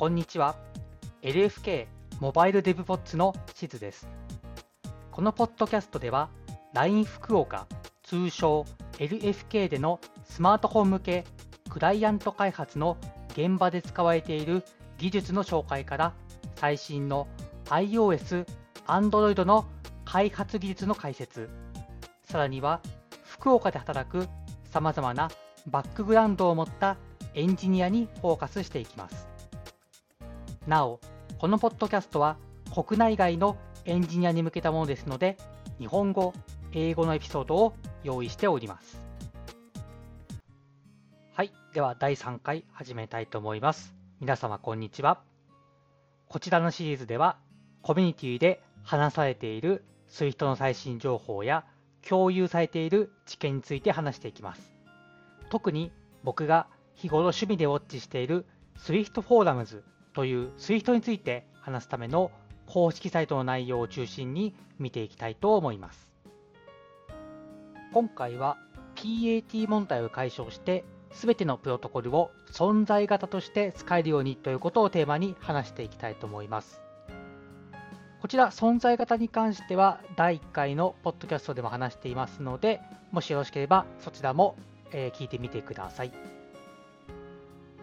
こんにちは。LFK モバイルデブポッツのしずです。このポッドキャストでは LINE 福岡通称 LFK でのスマートフォン向けクライアント開発の現場で使われている技術の紹介から最新の iOS、Android の開発技術の解説さらには福岡で働くさまざまなバックグラウンドを持ったエンジニアにフォーカスしていきます。なおこのポッドキャストは国内外のエンジニアに向けたものですので日本語、英語のエピソードを用意しております。はいでは第3回始めたいと思います。皆様こんにちは。こちらのシリーズではコミュニティで話されている SWIFT の最新情報や共有されている知見について話していきます。特に僕が日頃趣味でウォッチしている Swift Forums という Swift について話すための公式サイトの内容を中心に見ていきたいと思います。今回は PAT 問題を解消して全てのプロトコルを存在型として使えるようにということをテーマに話していきたいと思います。こちら存在型に関しては第1回のポッドキャストでも話していますのでもしよろしければそちらも聞いてみてください。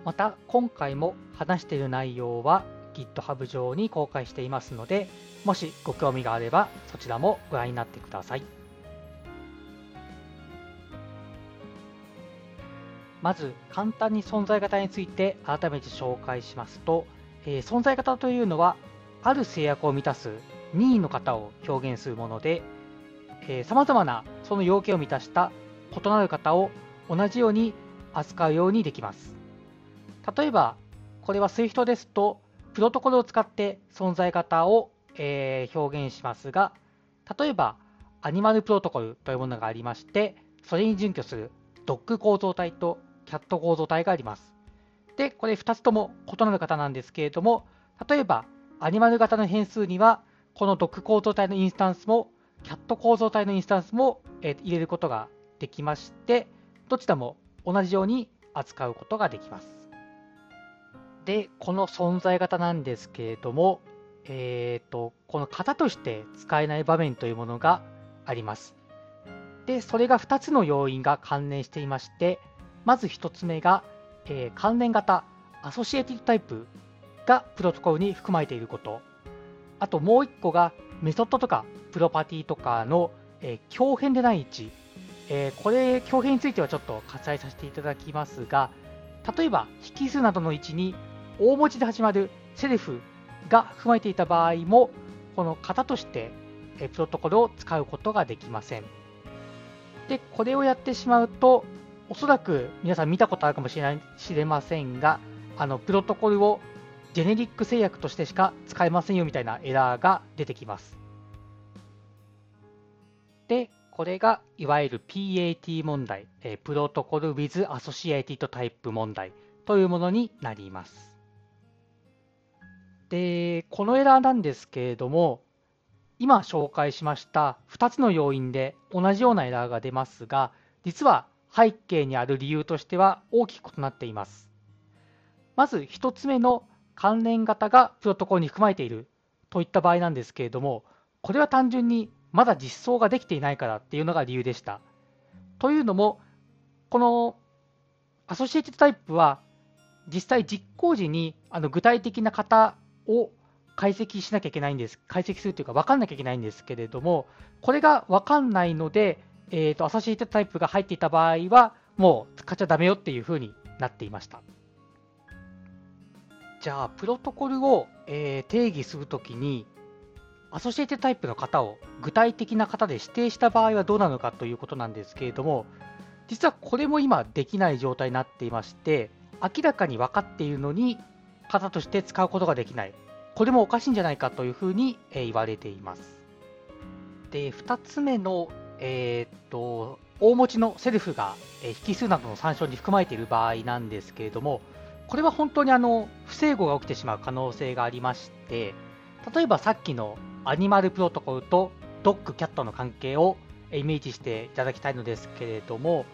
また今回も話している内容は GitHub 上に公開していますのでもしご興味があればそちらもご覧になってください。まず簡単に存在型について改めて紹介しますと、えー、存在型というのはある制約を満たす任意の型を表現するものでさまざまなその要件を満たした異なる型を同じように扱うようにできます。例えば、これは SWIFT ですと、プロトコルを使って存在型を、えー、表現しますが、例えば、アニマルプロトコルというものがありまして、それに準拠する Doc 構造体と CAT 構造体があります。で、これ2つとも異なる型なんですけれども、例えば、アニマル型の変数には、この Doc 構造体のインスタンスも、CAT 構造体のインスタンスも、えー、入れることができまして、どちらも同じように扱うことができます。で、この存在型なんですけれども、えーと、この型として使えない場面というものがあります。で、それが2つの要因が関連していまして、まず1つ目が、えー、関連型、アソシエティドタイプがプロトコルに含まれていること。あともう1個がメソッドとかプロパティとかの、えー、強変でない位置。えー、これ、強変についてはちょっと割愛させていただきますが、例えば引数などの位置に大文字で始まるセルフが含まれていた場合も、この型としてプロトコルを使うことができません。で、これをやってしまうと、おそらく皆さん見たことあるかもしれない知れませんが、あのプロトコルをジェネリック制約としてしか使えませんよみたいなエラーが出てきます。で、これがいわゆる PAT 問題、プロトコル with Associated Type 問題というものになります。で、このエラーなんですけれども、今紹介しました2つの要因で同じようなエラーが出ますが、実は背景にある理由としては大きく異なっています。まず1つ目の関連型がプロトコルに含まれているといった場合なんですけれども、これは単純にまだ実装ができていないからっていうのが理由でした。というのも、このassociated type は実際実行時にあの具体的な型を解析しなきゃいけないんです。解析するというか分かんなきゃいけないんですけれども、これが分かんないので、えーと、 associated type が入っていた場合は、もう使っちゃダメよっていう風になっていました。じゃあ、プロトコルを、えー、定義するときに、 associated type の型を具体的な型で指定した場合はどうなのかということなんですけれども、実はこれも今できない状態になっていまして、明らかに分かっているのに型として使うことができない。これもおかしいんじゃないかというふうに、え言われています。で、2つ目の、えー、っと、大持ちのセルフが、え引数などの参照に含まれている場合なんですけれども、これは本当にあの不整合が起きてしまう可能性がありまして、例えばさっきのアニマルプロトコルとドッグ、キャットの関係をイメージしていただきたいのですけれども、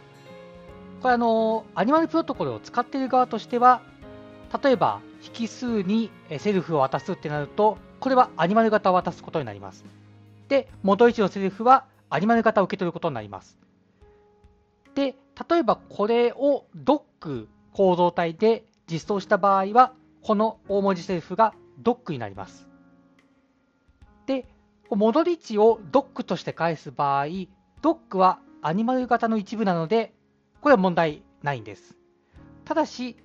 これあの、アニマルプロトコルを使っている側としては、例えば引数にセルフを渡すってなると、これはアニマル型を渡すことになります。で、元1のセルフはアニマル型を受け取ることになります。で、例えばこれをドック構造体で実装した場合は、この大文字セルフがドックになります。で、戻り値をドックとして返す場合、ドックはアニマル型の一部なので、これは問題ないんです。ただし、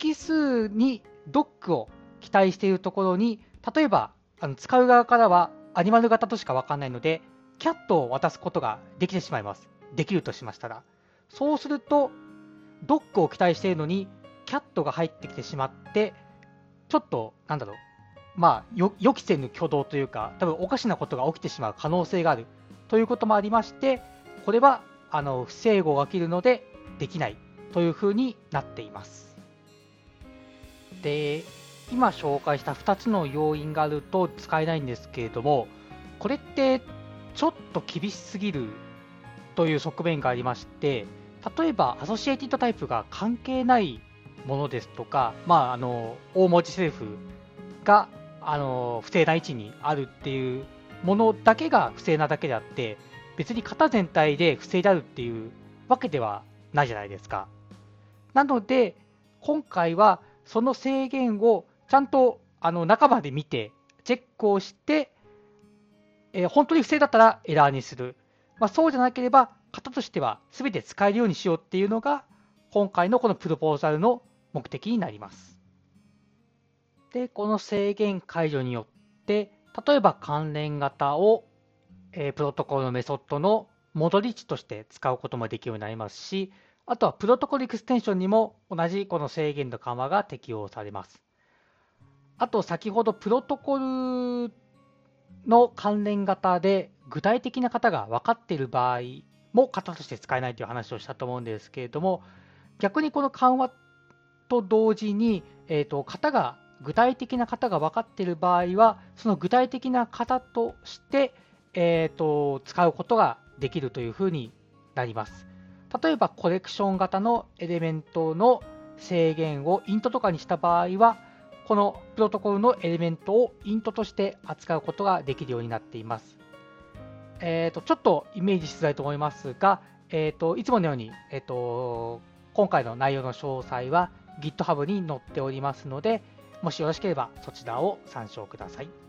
引数にドックを期待しているところに、例えばあの使う側からはアニマル型としか分かんないので、キャットを渡すことができてしまいます。できるとしましたら。そうすると、ドックを期待しているのに、キャットが入ってきてしまって、ちょっと、なんだろう、まあ、予期せぬ挙動というか、多分おかしなことが起きてしまう可能性があるということもありまして、これはあの不整合が起きるのでできないというふうになっています。で、今紹介した2つの要因があると使えないんですけれども、これってちょっと厳しすぎるという側面がありまして、例えばアソシエイティッドタイプが関係ないものですとか、まあ、あの大文字セルフがあの不正な位置にあるっていうものだけが不正なだけであって、別に型全体で不正であるっていうわけではないじゃないですか。なので、今回はその制限をちゃんとあの中まで見て、チェックをして、えー、本当に不正だったらエラーにする。まあ、そうじゃなければ、型としては全て使えるようにしようっていうのが、今回のこのプロポーザルの目的になります。で、この制限解除によって、例えば関連型を、えー、プロトコルのメソッドの戻り値として使うこともできるようになりますし、あとはプロトコルエクステンションにも同じこの制限の緩和が適用されます。あと先ほどプロトコルの関連型で具体的な型が分かっている場合も型として使えないという話をしたと思うんですけれども、逆にこの緩和と同時に、えーと、型が具体的な型が分かっている場合は、その具体的な型として、えーと、使うことができるというふうになります。例えばコレクション型のエレメントの制限をイントとかにした場合は、このプロトコルのエレメントをイントとして扱うことができるようになっています。えーと、ちょっとイメージしづらいと思いますが、えーと、いつものように、えーと今回の内容の詳細は GitHub に載っておりますので、もしよろしければそちらを参照ください。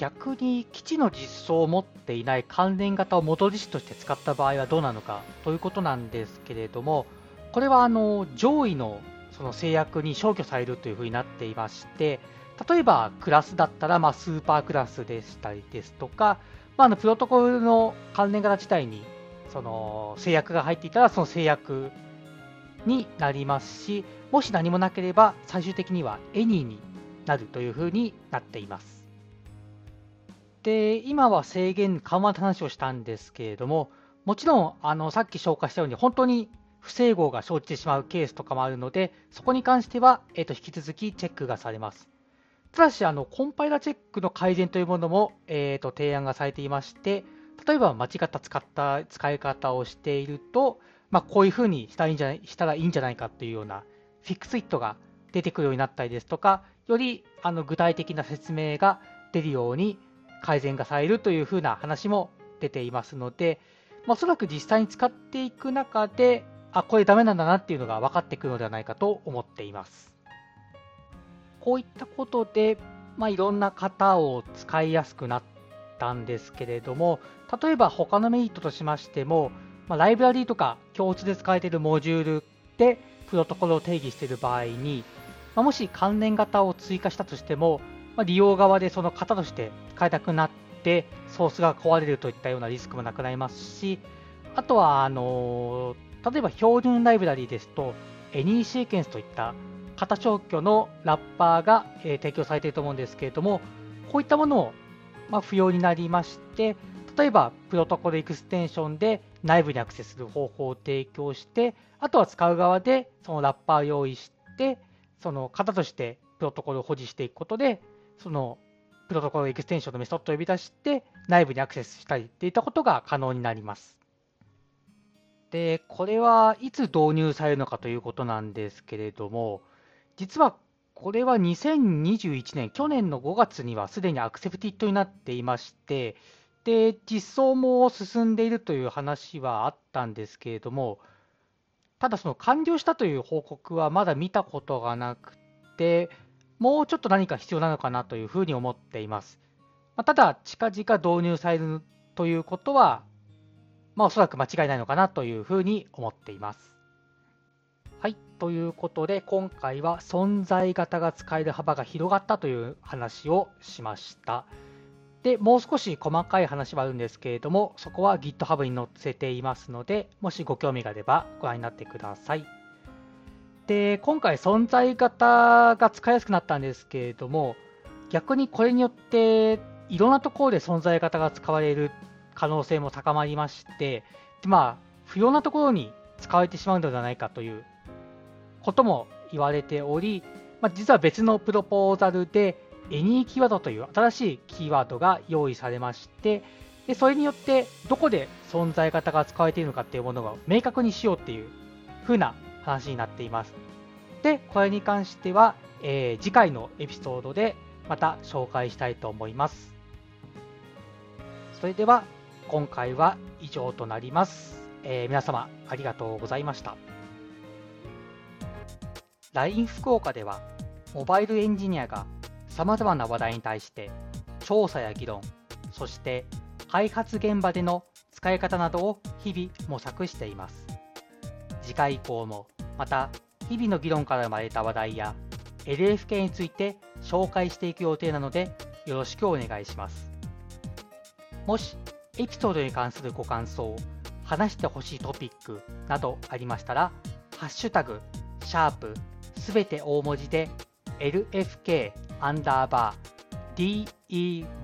逆に基地の実装を持っていない関連型を戻り子として使った場合はどうなのかということなんですけれども、これはあの上位のその制約に消去されるというふうになっていまして、例えばクラスだったらまスーパークラスでしたりですとか、まあ、のプロトコルの関連型自体にその制約が入っていたらその制約になりますし、もし何もなければ最終的には any になるというふうになっています。で、今は制限緩和の話をしたんですけれども、もちろんあのさっき紹介したように本当に不整合が生じてしまうケースとかもあるので、そこに関しては、えー、と引き続きチェックがされます。ただし、あのコンパイラチェックの改善というものも、えー、と提案がされていまして、例えば間違った使った使い方をしていると、まあ、こういうふうにしたらいいんじゃないしたらいいんじゃないかというようなフィックスイットが出てくるようになったりですとか、よりあの具体的な説明が出るように改善がされるというふうな話も出ていますので、まあ、おそらく実際に使っていく中で、あ、これダメなんだなっていうのが分かってくるのではないかと思っています。こういったことで、まあ、いろんな型を使いやすくなったんですけれども、例えば他のメリットとしましても、まあ、ライブラリーとか共通で使えているモジュールでプロトコルを定義している場合に、まあ、もし関連型を追加したとしても、まあ、利用側でその型として使いたくなってソースが壊れるといったようなリスクもなくなりますし、あとは、あの例えば標準ライブラリーですと、Any シーケンスといった型消去のラッパーが、えー、提供されていると思うんですけれども、こういったものを、まあ、不要になりまして、例えば、プロトコルエクステンションで内部にアクセスする方法を提供して、あとは使う側でそのラッパーを用意して、その型としてプロトコルを保持していくことで、そのプロトコルエクステンションのメソッドを呼び出して、内部にアクセスしたりっていったことが可能になります。で、これはいつ導入されるのかということなんですけれども、実はこれは2021年、去年の5月にはすでにアクセプティッドになっていまして、で、実装も進んでいるという話はあったんですけれども、ただその完了したという報告はまだ見たことがなくて、もうちょっと何か必要なのかなというふうに思っています。まあ、ただ、近々導入されるということは、まあ、おそらく間違いないのかなというふうに思っています。はい。ということで、今回は存在型が使える幅が広がったという話をしました。で、もう少し細かい話はあるんですけれども、そこは GitHub に載せていますので、もしご興味があればご覧になってください。で、今回存在型が使いやすくなったんですけれども、逆にこれによっていろんなところで存在型が使われる可能性も高まりまして、でまあ、不要なところに使われてしまうのではないかということも言われており、まあ、実は別のプロポーザルで、エニーキーワードという新しいキーワードが用意されまして、でそれによってどこで存在型が使われているのかっていうものを明確にしようっていう風な話になっています。で、これに関しては、えー、次回のエピソードでまた紹介したいと思います。それでは今回は以上となります。えー、皆様ありがとうございました。LINE 福岡では、モバイルエンジニアが様々な話題に対して調査や議論、そして開発現場での使い方などを日々模索しています。次回以降もまた日々の議論から生まれた話題や LFK について紹介していく予定なのでよろしくお願いします。もしエピソードに関するご感想、話してほしいトピックなどありましたら、ハッシュタグ、シャープ、すべて大文字で LFK アンダーバー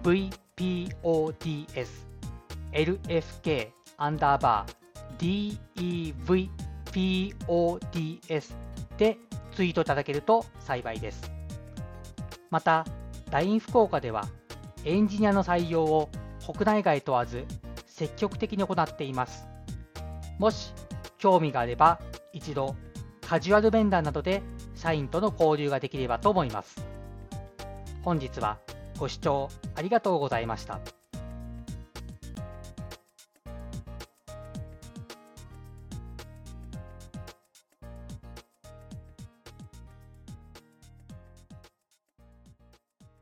DEVPODS LFK アンダーバー DEVPODS PODS でツイートいただけると幸いです。また、LINE 福岡ではエンジニアの採用を国内外問わず積極的に行っています。もし興味があれば一度カジュアル面談などで社員との交流ができればと思います。本日はご視聴ありがとうございました。